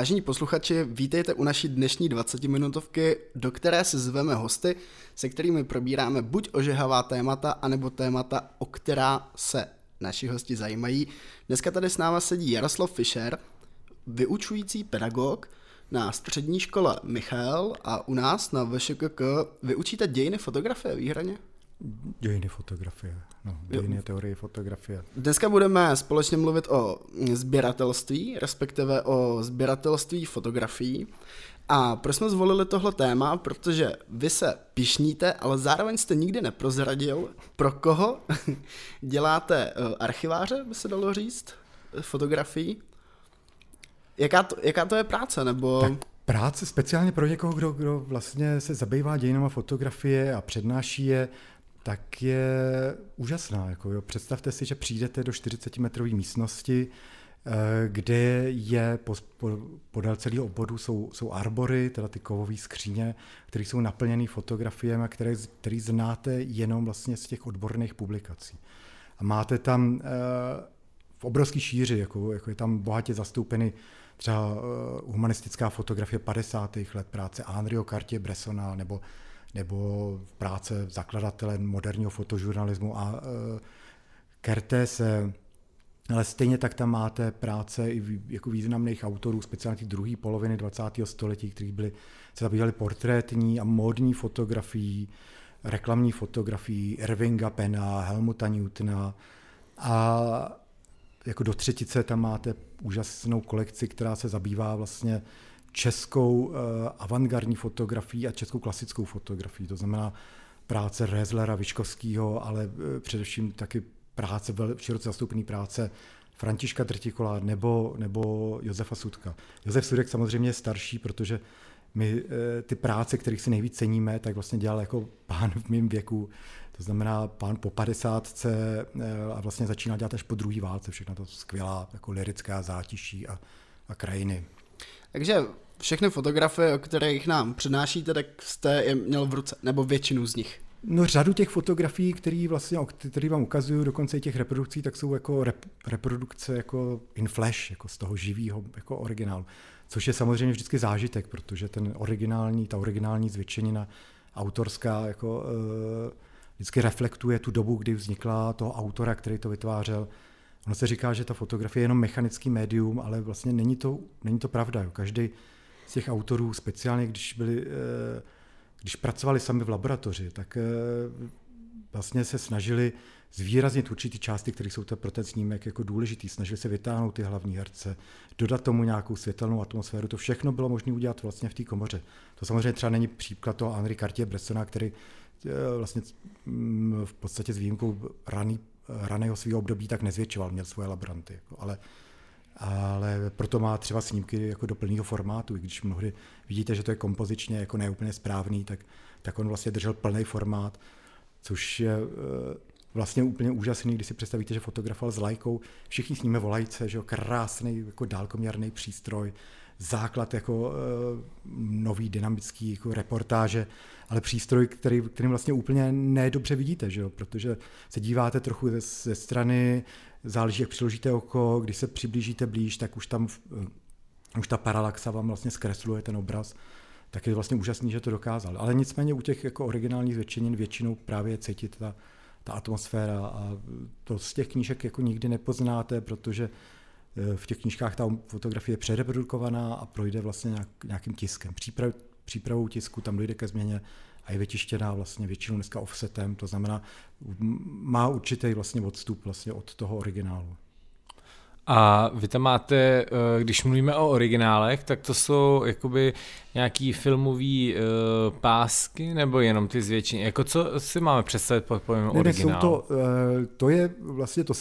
Vážení posluchači, vítejte u naší dnešní 20-minutovky, do které se zveme hosty, se kterými probíráme buď ožehavá témata, anebo témata, o která se naši hosti zajímají. Dneska tady s náma sedí Jaroslav Fischer, vyučující pedagog na střední škole Michal a u nás na VŠKK vyučíte dějiny fotografie výhraně? Dějiny fotografie, no, dějiny teorie fotografie. Dneska budeme společně mluvit o sběratelství, respektive o sběratelství fotografií. A proč jsme zvolili tohle téma? Protože vy se pišníte, ale zároveň jste nikdy neprozradil, pro koho děláte eh, archiváře, by se dalo říct, fotografií. Jaká to, jaká to je práce? Nebo... Tak práce speciálně pro někoho, kdo, kdo vlastně se zabývá dějinama fotografie a přednáší je, tak je úžasná. Jako jo. Představte si, že přijdete do 40-metrové místnosti, eh, kde je po, po, podél celého obvodu jsou, jsou arbory, teda ty kovové skříně, které jsou naplněné fotografiemi, které, které znáte jenom vlastně z těch odborných publikací. A máte tam eh, v obrovský šíři, jako, jako je tam bohatě zastoupeny třeba eh, humanistická fotografie 50. let práce Andrio Cartier Bressona nebo nebo práce zakladatele moderního fotožurnalismu a uh, Kertése, ale stejně tak tam máte práce i jako významných autorů, speciálně těch druhé poloviny 20. století, kteří byli, se zabývali portrétní a módní fotografií, reklamní fotografií Irvinga Pena, Helmuta Newtona a jako do třetice tam máte úžasnou kolekci, která se zabývá vlastně českou uh, avantgardní fotografií a českou klasickou fotografií. To znamená práce Rezlera, Vyškovského, ale uh, především taky práce, široce zastoupený práce Františka Drtikola nebo, nebo Josefa Sudka. Josef Sudek samozřejmě je starší, protože my eh, ty práce, kterých si nejvíc ceníme, tak vlastně dělal jako pán v mém věku, to znamená pán po 50 a vlastně začínal dělat až po druhé válce, všechno to skvělá jako lirická zátiší a, a krajiny. Takže všechny fotografie, o kterých nám přednášíte, tak jste je měl v ruce, nebo většinu z nich. No řadu těch fotografií, které vlastně, který vám ukazuju, dokonce i těch reprodukcí, tak jsou jako rep, reprodukce jako in flash, jako z toho živého jako originálu. Což je samozřejmě vždycky zážitek, protože ten originální, ta originální zvětšenina autorská jako uh, vždycky reflektuje tu dobu, kdy vznikla toho autora, který to vytvářel. Ono se říká, že ta fotografie je jenom mechanický médium, ale vlastně není to, není to pravda. Jo. Každý z těch autorů, speciálně když byli, eh, když pracovali sami v laboratoři, tak eh, vlastně se snažili zvýraznit určitý části, které jsou pro ten snímek jako důležitý. Snažili se vytáhnout ty hlavní herce, dodat tomu nějakou světelnou atmosféru. To všechno bylo možné udělat vlastně v té komoře. To samozřejmě třeba není příklad toho Henri Cartier-Bressona, který eh, vlastně mm, v podstatě s výjimkou raný raného svého období tak nezvětšoval, měl svoje laboranty. Jako, ale, ale proto má třeba snímky jako do plného formátu, i když mnohdy vidíte, že to je kompozičně jako neúplně správný, tak, tak on vlastně držel plný formát, což je eh, vlastně úplně úžasný, když si představíte, že fotografoval s lajkou, všichni s nimi volajce, že jo, krásný jako dálkoměrný přístroj, základ jako e, nový dynamický jako reportáže, ale přístroj, který, který vlastně úplně nedobře vidíte, že jo? protože se díváte trochu ze, ze strany, záleží, jak přiložíte oko, když se přiblížíte blíž, tak už tam už ta paralaxa vám vlastně zkresluje ten obraz, tak je vlastně úžasný, že to dokázal. Ale nicméně u těch jako originálních zvětšenin většinou právě cítit ta, ta atmosféra a to z těch knížek jako nikdy nepoznáte, protože eh, v těch knížkách ta fotografie je přereprodukovaná a projde vlastně nějak, nějakým tiskem. Příprav, přípravou tisku tam dojde ke změně a je vytištěná vlastně většinou dneska offsetem, to znamená, má určitý vlastně odstup vlastně od toho originálu. A vy tam máte, eh, když mluvíme o originálech, tak to jsou jakoby nějaký filmový uh, pásky nebo jenom ty zvětšení? Jako co si máme představit pod pojmem originál? Ne, jsou to, to je vlastně to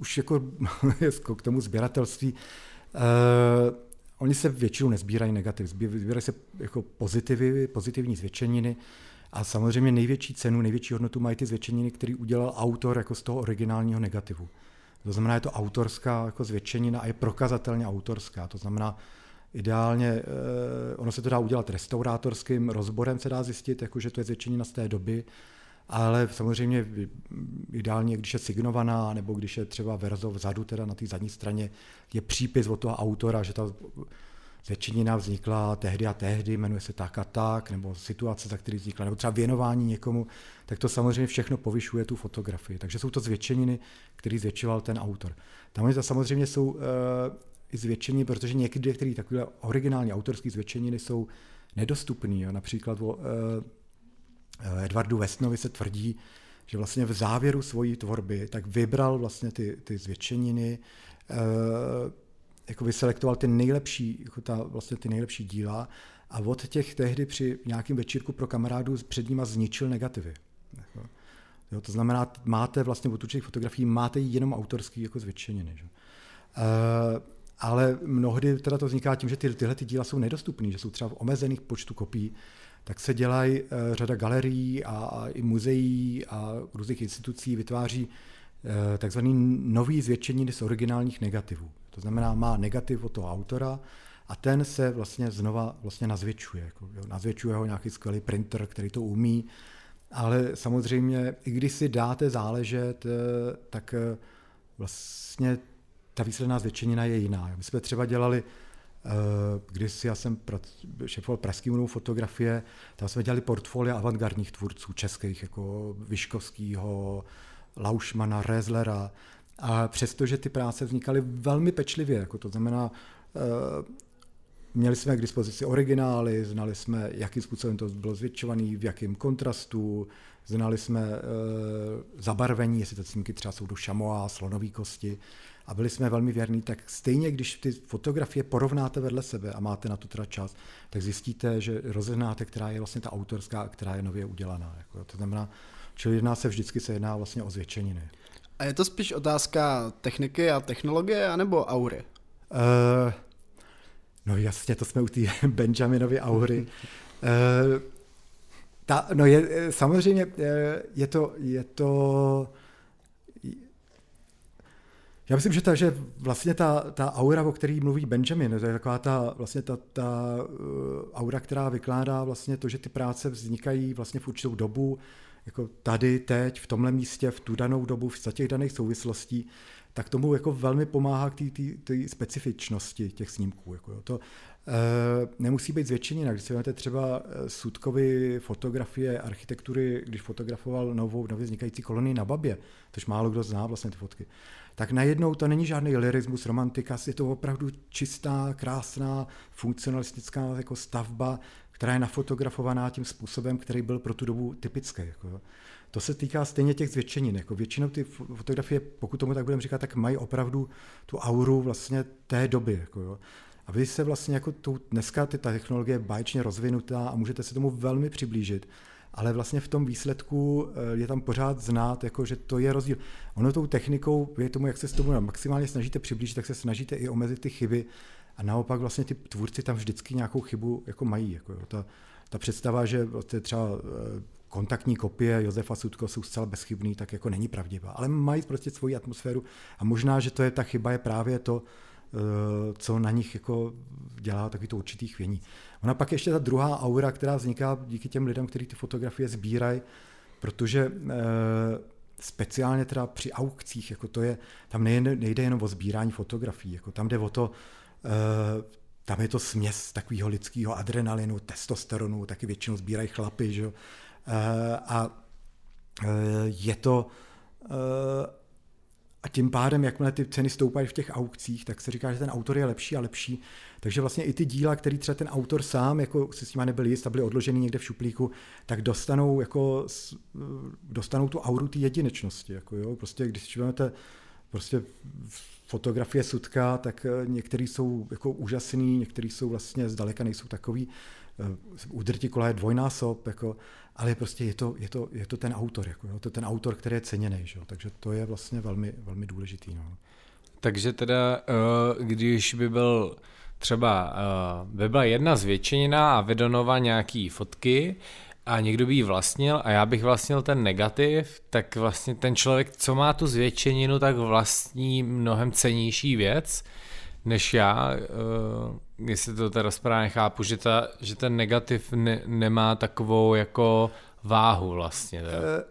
už jako k tomu sběratelství. Uh, oni se většinou nezbírají negativ, sbírají se jako pozitivy, pozitivní zvětšeniny a samozřejmě největší cenu, největší hodnotu mají ty zvětšeniny, který udělal autor jako z toho originálního negativu. To znamená, je to autorská jako zvětšenina a je prokazatelně autorská. To znamená, ideálně, eh, ono se to dá udělat restaurátorským rozborem, se dá zjistit, jako že to je zvětšenina z té doby, ale samozřejmě ideálně, když je signovaná, nebo když je třeba verzo vzadu, teda na té zadní straně, je přípis od toho autora, že ta zvětšenina vznikla tehdy a tehdy, jmenuje se tak a tak, nebo situace, za který vznikla, nebo třeba věnování někomu, tak to samozřejmě všechno povyšuje tu fotografii. Takže jsou to zvětšeniny, který zvětšoval ten autor. Tam to samozřejmě jsou uh, i zvětšení, protože někdy takové originální autorské zvětšeniny jsou nedostupné. Například o uh, Edwardu Westnovi se tvrdí, že vlastně v závěru svojí tvorby tak vybral vlastně ty, ty zvětšeniny, uh, jako vyselektoval ty nejlepší, jako ta, vlastně ty nejlepší díla a od těch tehdy při nějakém večírku pro kamarádu před nima zničil negativy. Jako, jo, to znamená, máte vlastně od určitých fotografií, máte jenom autorský jako zvětšeniny. Že? Uh, ale mnohdy teda to vzniká tím, že ty, tyhle ty díla jsou nedostupné, že jsou třeba v omezených počtu kopií, tak se dělají uh, řada galerií a, i muzeí a různých institucí vytváří uh, takzvaný nový zvětšeniny z originálních negativů. To znamená, má negativ od toho autora a ten se vlastně znova vlastně nazvětšuje. Jako, jo, nazvětšuje ho nějaký skvělý printer, který to umí, ale samozřejmě, i když si dáte záležet, eh, tak eh, vlastně ta výsledná zvětšenina je jiná. My jsme třeba dělali, eh, když já jsem šefoval Pražský mnou fotografie, tam jsme dělali portfolia avantgardních tvůrců českých, jako Vyškovskýho, Laušmana, Rezlera, a přestože ty práce vznikaly velmi pečlivě, jako to znamená, eh, měli jsme k dispozici originály, znali jsme, jakým způsobem to bylo zvětšované, v jakém kontrastu, znali jsme e, zabarvení, jestli ty snímky třeba jsou do šamoa, slonový kosti a byli jsme velmi věrní, tak stejně, když ty fotografie porovnáte vedle sebe a máte na to teda čas, tak zjistíte, že rozeznáte, která je vlastně ta autorská a která je nově udělaná. Jako, to znamená, čili jedná se vždycky se jedná vlastně o zvětšeniny. A je to spíš otázka techniky a technologie, anebo aury? Uh, no jasně, to jsme u té Benjaminovy aury. Uh, ta, no je, samozřejmě je to, je to já myslím, že, ta, že vlastně ta, ta aura, o který mluví Benjamin, to je taková ta, vlastně ta, ta aura, která vykládá vlastně to, že ty práce vznikají vlastně v určitou dobu, jako tady, teď, v tomhle místě, v tu danou dobu, za těch daných souvislostí, tak tomu jako velmi pomáhá k té specifičnosti těch snímků. Jako jo. To e, nemusí být zvětšenina. Když si vezmete třeba eh, Sudkovy fotografie architektury, když fotografoval novou, nově vznikající kolonii na Babě, tož málo kdo zná vlastně ty fotky, tak najednou to není žádný lirismus, romantika, je to opravdu čistá, krásná, funkcionalistická jako stavba, která je nafotografovaná tím způsobem, který byl pro tu dobu typický. Jako. To se týká stejně těch zvětšenin. Jako většinou ty fotografie, pokud tomu tak budeme říkat, tak mají opravdu tu auru vlastně té doby. Jako jo. A vy se vlastně jako tu, dneska ty, ta technologie je báječně rozvinutá a můžete se tomu velmi přiblížit, ale vlastně v tom výsledku eh, je tam pořád znát, jako, že to je rozdíl. Ono tou technikou, vy tomu, jak se s tomu maximálně snažíte přiblížit, tak se snažíte i omezit ty chyby, a naopak vlastně ty tvůrci tam vždycky nějakou chybu jako mají. Jako jo. Ta, ta představa, že vlastně třeba eh, kontaktní kopie Josefa Sudko jsou zcela bezchybný, tak jako není pravdivá. Ale mají prostě svoji atmosféru a možná, že to je ta chyba je právě to, eh, co na nich jako dělá takový to určitý chvění. Ona pak ještě ta druhá aura, která vzniká díky těm lidem, kteří ty fotografie sbírají, protože eh, speciálně teda při aukcích, jako to je, tam nejde, nejde jenom o sbírání fotografií, jako tam jde o to, tam je to směs takového lidského adrenalinu, testosteronu, taky většinou sbírají chlapy, že? Eh, a eh, je to a tím pádem, jakmile ty ceny stoupají v těch aukcích, tak se říká, že ten autor je lepší a lepší. Takže vlastně i ty díla, který třeba ten autor sám jako si s nimi nebyl jist a byly odložený někde v šuplíku, tak dostanou, jako, dostanou tu auru té jedinečnosti. Jako jo? Prostě když vezmete prostě fotografie sutka, tak eh, některý jsou jako úžasný, některý jsou vlastně zdaleka nejsou takový. Eh, kola je dvojnásob, jako, ale prostě je to, je to, je to ten autor, jako, jo, to ten autor, který je ceněný, že, takže to je vlastně velmi, velmi důležitý. No. Takže teda, eh, když by byl třeba, by byla jedna zvětšenina a Vedonova nějaký fotky, a někdo by ji vlastnil a já bych vlastnil ten negativ, tak vlastně ten člověk, co má tu zvětšeninu, tak vlastní mnohem cenější věc, než já, uh, jestli to teda správně chápu, že, ta, že ten negativ ne, nemá takovou jako váhu vlastně. Teda. Eh,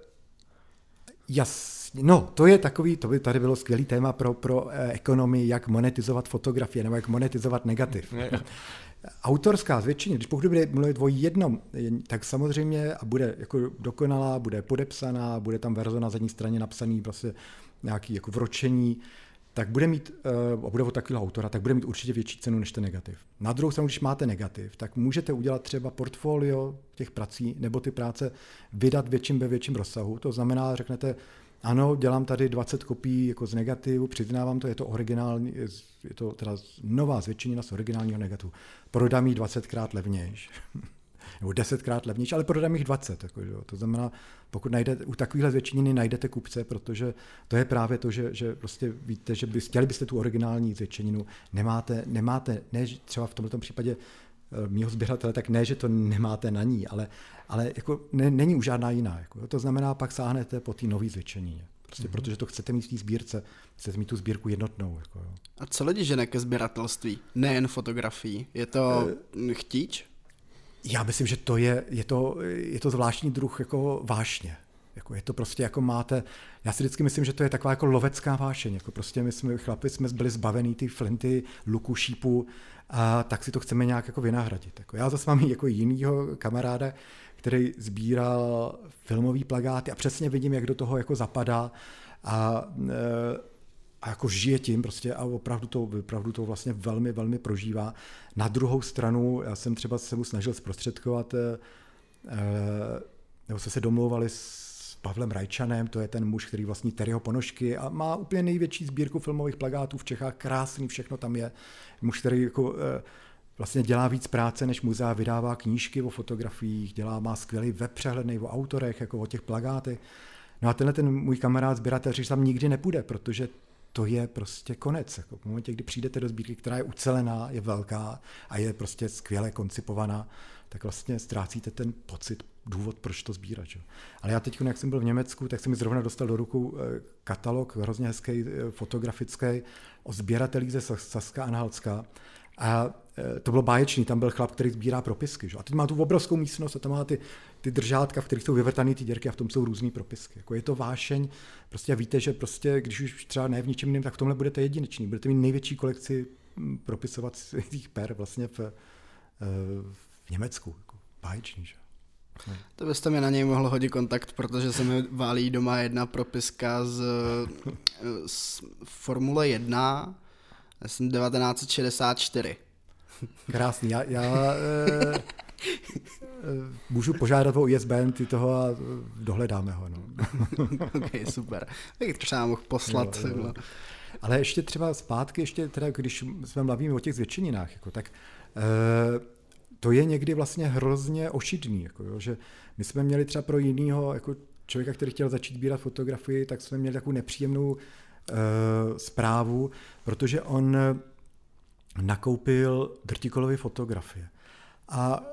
Jasně, no to je takový, to by tady bylo skvělý téma pro, pro eh, ekonomii, jak monetizovat fotografie nebo jak monetizovat negativ. Autorská zvětšení, když pokud bude mluvit o jednom, tak samozřejmě a bude jako dokonalá, bude podepsaná, bude tam verze na zadní straně napsaný vlastně nějaký jako vročení, tak bude mít, uh, bude od takového autora, tak bude mít určitě větší cenu než ten negativ. Na druhou stranu, když máte negativ, tak můžete udělat třeba portfolio těch prací nebo ty práce vydat větším ve větším rozsahu. To znamená, řeknete, ano, dělám tady 20 kopií jako z negativu, přiznávám to, je to originální, je to teda nová zvětšenina z originálního negativu. Prodám ji 20krát levnější. nebo 10krát levnější, ale prodám jich 20. Jako, že? To znamená, pokud najdete, u takovéhle zvětšeniny najdete kupce, protože to je právě to, že, že prostě víte, že by, chtěli byste tu originální zvětšeninu, nemáte, nemáte ne třeba v tomto případě eh, mýho sběratele, tak ne, že to nemáte na ní, ale, ale jako ne, není už žádná jiná. Jako, to znamená, pak sáhnete po té nové zvětšenině. Prostě mm-hmm. protože to chcete mít v té sbírce, chcete mít tu sbírku jednotnou. Jako, jo. A co lidi žene ke sběratelství? Nejen fotografií. Je to uh, chtíč? Já myslím, že to je, je, to, je to zvláštní druh jako vášně. Jako je to prostě jako máte, já si vždycky myslím, že to je taková jako lovecká vášeň. Jako prostě my jsme, chlapi, jsme byli zbavený ty flinty, luku, šípu a tak si to chceme nějak jako vynahradit. Jako já zase mám jako jinýho kamaráda, který sbíral filmový plagáty a přesně vidím, jak do toho jako zapadá a e, a jako žije tím prostě a opravdu to, opravdu to vlastně velmi, velmi prožívá. Na druhou stranu, já jsem třeba se mu snažil zprostředkovat, eh, eh, nebo se se domlouvali s Pavlem Rajčanem, to je ten muž, který vlastní Terryho ponožky a má úplně největší sbírku filmových plagátů v Čechách, krásný, všechno tam je. Muž, který jako, eh, vlastně dělá víc práce než muzea, vydává knížky o fotografiích, dělá, má skvělý web přehledný o autorech, jako o těch plagátech. No a tenhle ten můj kamarád sběratel říct, tam nikdy nepůjde, protože to je prostě konec. Jako v momentě, kdy přijdete do sbírky, která je ucelená, je velká a je prostě skvěle koncipovaná, tak vlastně ztrácíte ten pocit, důvod, proč to sbírat. Že? Ale já teď, jak jsem byl v Německu, tak jsem mi zrovna dostal do ruku eh, katalog hrozně hezký, eh, fotografický o sběratelích ze Saska Anhalska a to bylo báječný, tam byl chlap, který sbírá propisky. Že? A teď má tu obrovskou místnost a tam má ty, ty držátka, v kterých jsou vyvrtané ty dírky a v tom jsou různé propisky. Jako je to vášeň, prostě víte, že prostě, když už třeba ne v ničem jiném, tak v tomhle budete jedineční. Budete mít největší kolekci propisovacích per vlastně v, e, v Německu. Jako báječný, že? No. To byste mi na něj mohl hodit kontakt, protože se mi válí doma jedna propiska z, z Formule 1, já jsem 1964. Krásný. Já, já e, e, můžu požádat o ISBN ty toho a dohledáme ho. No. ok, super. Tak třeba mohl poslat. No, no. Ale ještě třeba zpátky, ještě teda, když jsme mluvíme o těch zvětšeninách, jako, tak e, to je někdy vlastně hrozně ošidný. Jako, jo, že my jsme měli třeba pro jinýho jako člověka, který chtěl začít sbírat fotografii, tak jsme měli takovou nepříjemnou Eh, zprávu, protože on nakoupil drtikolovy fotografie. A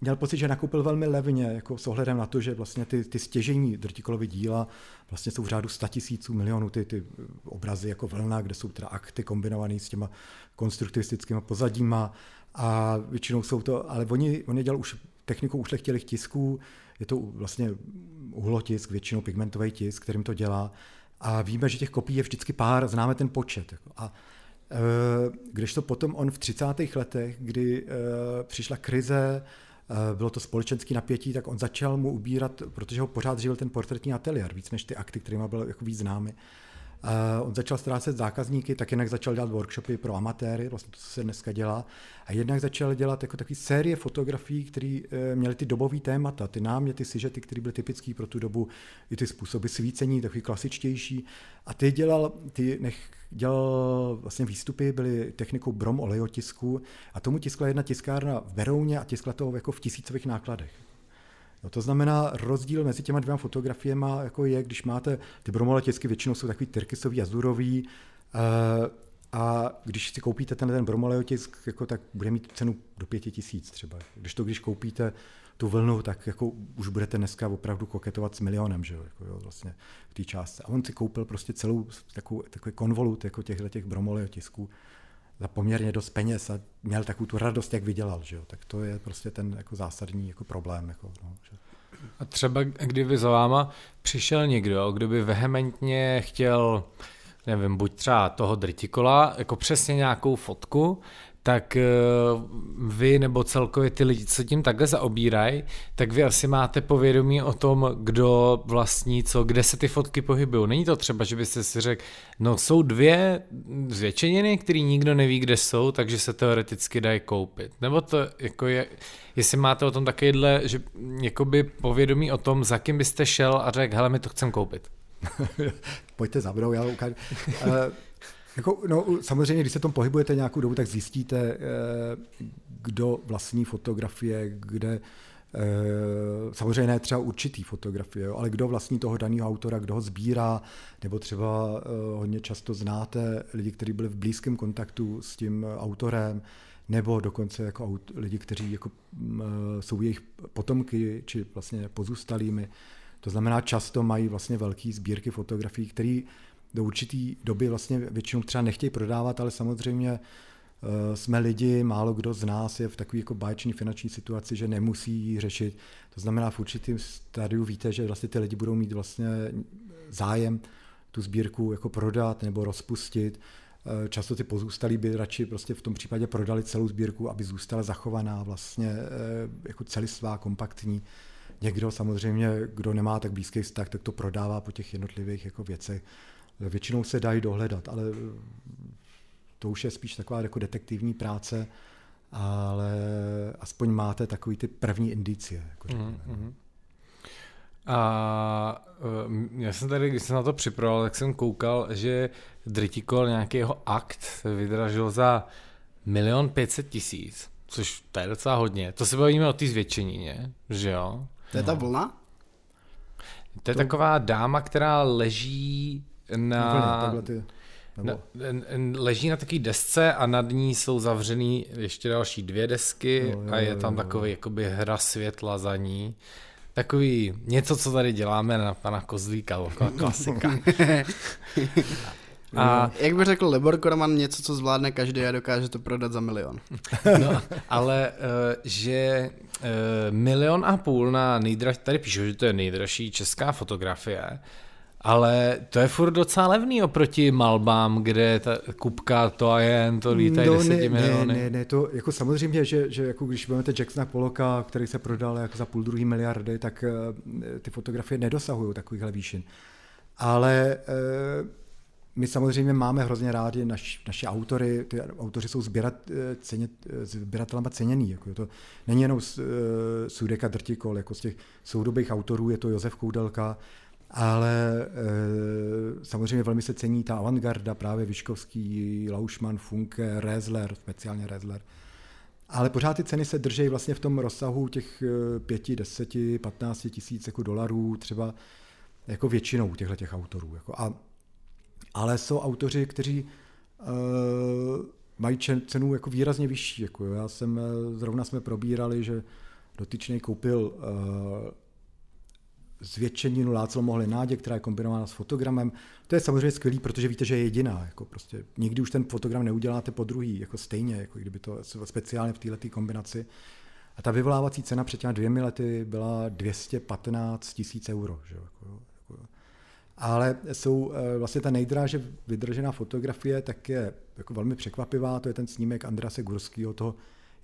měl pocit, že nakoupil velmi levně, jako s ohledem na to, že vlastně ty, ty stěžení drtikolovy díla vlastně jsou v řádu 100 tisíců milionů, ty, ty obrazy jako vlna, kde jsou teda akty kombinované s těma konstruktivistickými pozadíma a většinou jsou to, ale oni, oni dělali už technikou ušlechtilých tisků, je to vlastně uhlotisk, většinou pigmentový tisk, kterým to dělá a víme, že těch kopií je vždycky pár, známe ten počet. Jako. A když to potom on v 30. letech, kdy e, přišla krize, e, bylo to společenský napětí, tak on začal mu ubírat, protože ho pořád živil ten portrétní ateliér, víc než ty akty, kterými byl jako víc známy. Uh, on začal ztrácet zákazníky, tak jinak začal dělat workshopy pro amatéry, vlastně to, co se dneska dělá, a jednak začal dělat jako takový série fotografií, které uh, měly ty dobové témata, ty náměty, sižety, které byly typické pro tu dobu, i ty způsoby svícení, takový klasičtější. A ty dělal, ty nech, dělal vlastně výstupy, byly technikou brom olejotisku a tomu tiskla jedna tiskárna v Berouně a tiskla to jako v tisícových nákladech. No to znamená, rozdíl mezi těma dvěma fotografiemi jako je, když máte ty bromoletěsky, většinou jsou takový tyrkysový, azurový, uh, a když si koupíte ten, ten bromoleotisk, jako, tak bude mít cenu do pěti tisíc třeba. Když to, když koupíte tu vlnu, tak jako už budete dneska opravdu koketovat s milionem, že jo, jako, jo vlastně v té částce. A on si koupil prostě celou takovou, takový konvolut jako těchto těch bromoleotisků za poměrně dost peněz a měl takovou tu radost, jak vydělal, že jo? tak to je prostě ten jako zásadní jako problém. Jako, no, že... A třeba kdyby za váma přišel někdo, kdo by vehementně chtěl, nevím, buď třeba toho dritikola, jako přesně nějakou fotku, tak eh, vy nebo celkově ty lidi, co tím takhle zaobírají, tak vy asi máte povědomí o tom, kdo vlastní co, kde se ty fotky pohybují. Není to třeba, že byste si řekl, no jsou dvě zvětšeniny, které nikdo neví, kde jsou, takže se teoreticky dají koupit. Nebo to jako je, jestli máte o tom takovýhle, že jakoby povědomí o tom, za kým byste šel a řekl, hele, my to chcem koupit. Pojďte za mnou, já ukážu. Jako, no, samozřejmě, když se tom pohybujete nějakou dobu, tak zjistíte, eh, kdo vlastní fotografie, kde eh, samozřejmě ne třeba určitý fotografie, ale kdo vlastní toho daného autora, kdo ho sbírá, nebo třeba eh, hodně často znáte lidi, kteří byli v blízkém kontaktu s tím autorem, nebo dokonce jako lidi, kteří jako, jsou jejich potomky, či vlastně pozůstalými. To znamená, často mají vlastně velké sbírky fotografií, které do určitý doby vlastně většinou třeba nechtějí prodávat, ale samozřejmě eh, jsme lidi, málo kdo z nás je v takové jako báječné finanční situaci, že nemusí ji řešit. To znamená, v určitém stádiu víte, že vlastně ty lidi budou mít vlastně zájem tu sbírku jako prodat nebo rozpustit. Eh, často ty pozůstalí by radši prostě v tom případě prodali celou sbírku, aby zůstala zachovaná vlastně eh, jako celistvá, kompaktní. Někdo samozřejmě, kdo nemá tak blízký vztah, tak to prodává po těch jednotlivých jako věcech většinou se dají dohledat, ale to už je spíš taková jako detektivní práce, ale aspoň máte takový ty první indicie. Jako mm-hmm. A uh, já jsem tady, když jsem na to připravoval, tak jsem koukal, že Dritikol nějaký jeho akt vydražil za milion pětset tisíc, což to je docela hodně. To se bavíme o té zvětšenině, že jo? To je ta no. vlna? To je to... taková dáma, která leží na... Úplně, ty, nebo... na, leží na takové desce a nad ní jsou zavřený ještě další dvě desky jo, jo, a je tam jo, jo. takový jakoby hra světla za ní. Takový něco, co tady děláme na pana Kozlíka, klasika. A jak by řekl Lebor Korman, něco, co zvládne každý a dokáže to prodat za milion. No, ale uh, že uh, milion a půl na nejdražší, tady píšu, že to je nejdražší česká fotografie, ale to je furt docela levný oproti malbám, kde ta kupka to a jen, to lítají no, 10 ne, miliony. Ne, ne, ne, to jako samozřejmě, že, že jako když vezmete Jacksona Poloka, který se prodal jako za půl druhý miliardy, tak uh, ty fotografie nedosahují takovýchhle výšin. Ale uh, my samozřejmě máme hrozně rádi naš, naše autory, ty autoři jsou sběrat, eh, ceně, sběratelama ceněný. Jako to není jenom Sudeka Drtikol, jako z těch soudobých autorů je to Josef Koudelka, ale e, samozřejmě velmi se cení ta avantgarda, právě Vyškovský, Laušman, Funke, Rezler, speciálně Rezler. Ale pořád ty ceny se drží vlastně v tom rozsahu těch 5, 10, 15 tisíc jako dolarů, třeba jako většinou těchto těch autorů. Jako a, ale jsou autoři, kteří e, mají cenu jako výrazně vyšší. Jako já jsem, eh, zrovna jsme probírali, že dotyčný koupil e, zvětšeninu Láclo mohli nádě, která je kombinována s fotogramem. To je samozřejmě skvělý, protože víte, že je jediná. Jako prostě nikdy už ten fotogram neuděláte po druhý, jako stejně, jako kdyby to speciálně v této kombinaci. A ta vyvolávací cena před těmi dvěmi lety byla 215 tisíc euro. Že? Jako, jako. Ale jsou eh, vlastně ta nejdráže vydržená fotografie, tak je jako velmi překvapivá. To je ten snímek Andrase Gurského, toho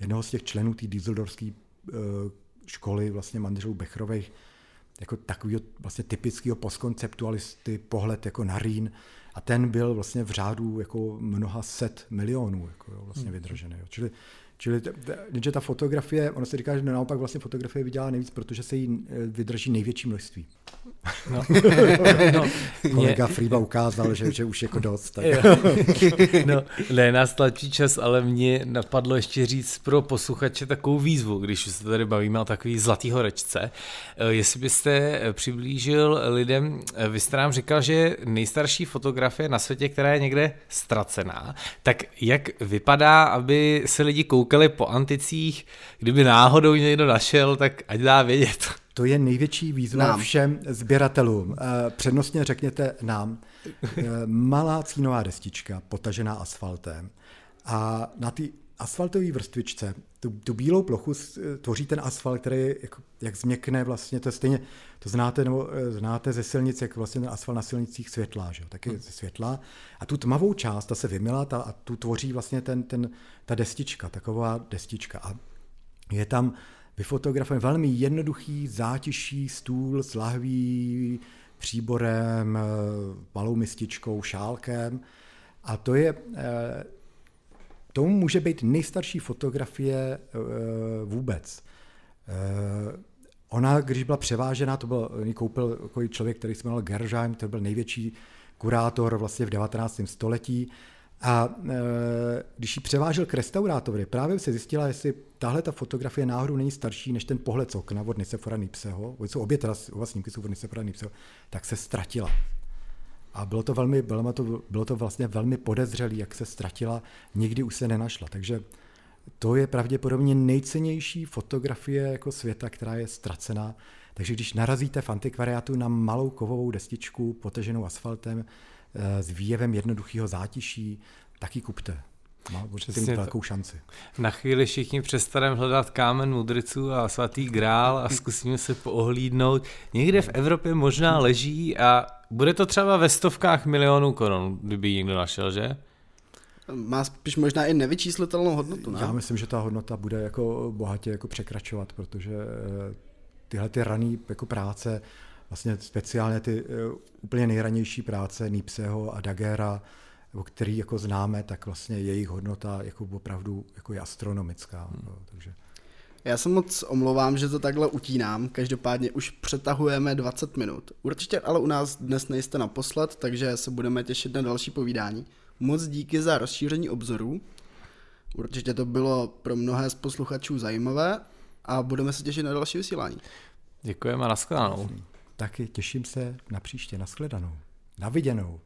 jednoho z těch členů té dieseldorské eh, školy, vlastně manželů Bechrových, jako takového vlastně typického postkonceptualisty pohled jako na Rýn a ten byl vlastně v řádu jako mnoha set milionů jako jo, vlastně hmm. vydržený. Jo. Čili Čili že ta fotografie, ono se říká, že naopak vlastně fotografie vydělá nejvíc, protože se jí eh, vydrží největší množství. No. no, Kolega mě... Friba ukázal, že, že už jako dost. Tak. no, ne, nás tlačí čas, ale mě napadlo ještě říct pro posluchače takovou výzvu, když se tady bavíme o takový zlatý horečce. Eh, jestli byste eh, přiblížil lidem, vy jste nám říkal, že nejstarší fotografie na světě, která je někde ztracená, tak jak vypadá, aby se lidi koukali koukali po anticích, kdyby náhodou někdo našel, tak ať dá vědět. To je největší výzva nám. všem sběratelům. Eh, přednostně řekněte nám. Eh, malá cínová destička, potažená asfaltem. A na ty asfaltové vrstvičce, tu, tu bílou plochu tvoří ten asfalt, který jako, jak změkne vlastně, to je stejně, to znáte, nebo eh, znáte ze silnic, jak vlastně ten asfalt na silnicích světlá, že jo, taky hmm. světlá. A tu tmavou část, ta se vymila ta, a tu tvoří vlastně ten, ten, ta destička, taková destička. A je tam vyfotografovaný velmi jednoduchý zátiší stůl s lahví, příborem, eh, malou mističkou, šálkem. A to je, eh, tomu může být nejstarší fotografie eh, vůbec. Ona, když byla převážena, to byl, koupil takový člověk, který se jmenoval Gersheim, to byl největší kurátor vlastně v 19. století a e, když ji převážel k restaurátorovi, právě se zjistila, jestli tahle ta fotografie náhodou není starší než ten pohled z okna od Nisefora Nipseho, obě teda oba snímky jsou od Nisefora Nipseho, tak se ztratila. A bylo to, velmi, bylo, to, bylo to vlastně velmi podezřelý, jak se ztratila, nikdy už se nenašla. Takže to je pravděpodobně nejcennější fotografie jako světa, která je ztracená. Takže když narazíte v antikvariátu na malou kovovou destičku poteženou asfaltem, Eh, s výjevem jednoduchého zátiší, taky kupte. Má určitě velkou šanci. Na chvíli všichni přestaneme hledat kámen mudriců a svatý grál a zkusíme se poohlídnout. Někde v Evropě možná leží a bude to třeba ve stovkách milionů korun, kdyby ji někdo našel, že? Má spíš možná i nevyčíslitelnou hodnotu, ne? Já myslím, že ta hodnota bude jako bohatě jako překračovat, protože eh, tyhle ty rané jako práce vlastně speciálně ty eh, úplně nejranější práce Nipseho a Dagera, o který jako známe, tak vlastně jejich hodnota jako opravdu jako je astronomická. Hmm. No, takže. Já se moc omlouvám, že to takhle utínám, každopádně už přetahujeme 20 minut. Určitě ale u nás dnes nejste naposled, takže se budeme těšit na další povídání. Moc díky za rozšíření obzorů. Určitě to bylo pro mnohé z posluchačů zajímavé a budeme se těšit na další vysílání. Děkujeme a nashledanou. Taky těším se na příště, nashledanou. Na viděnou.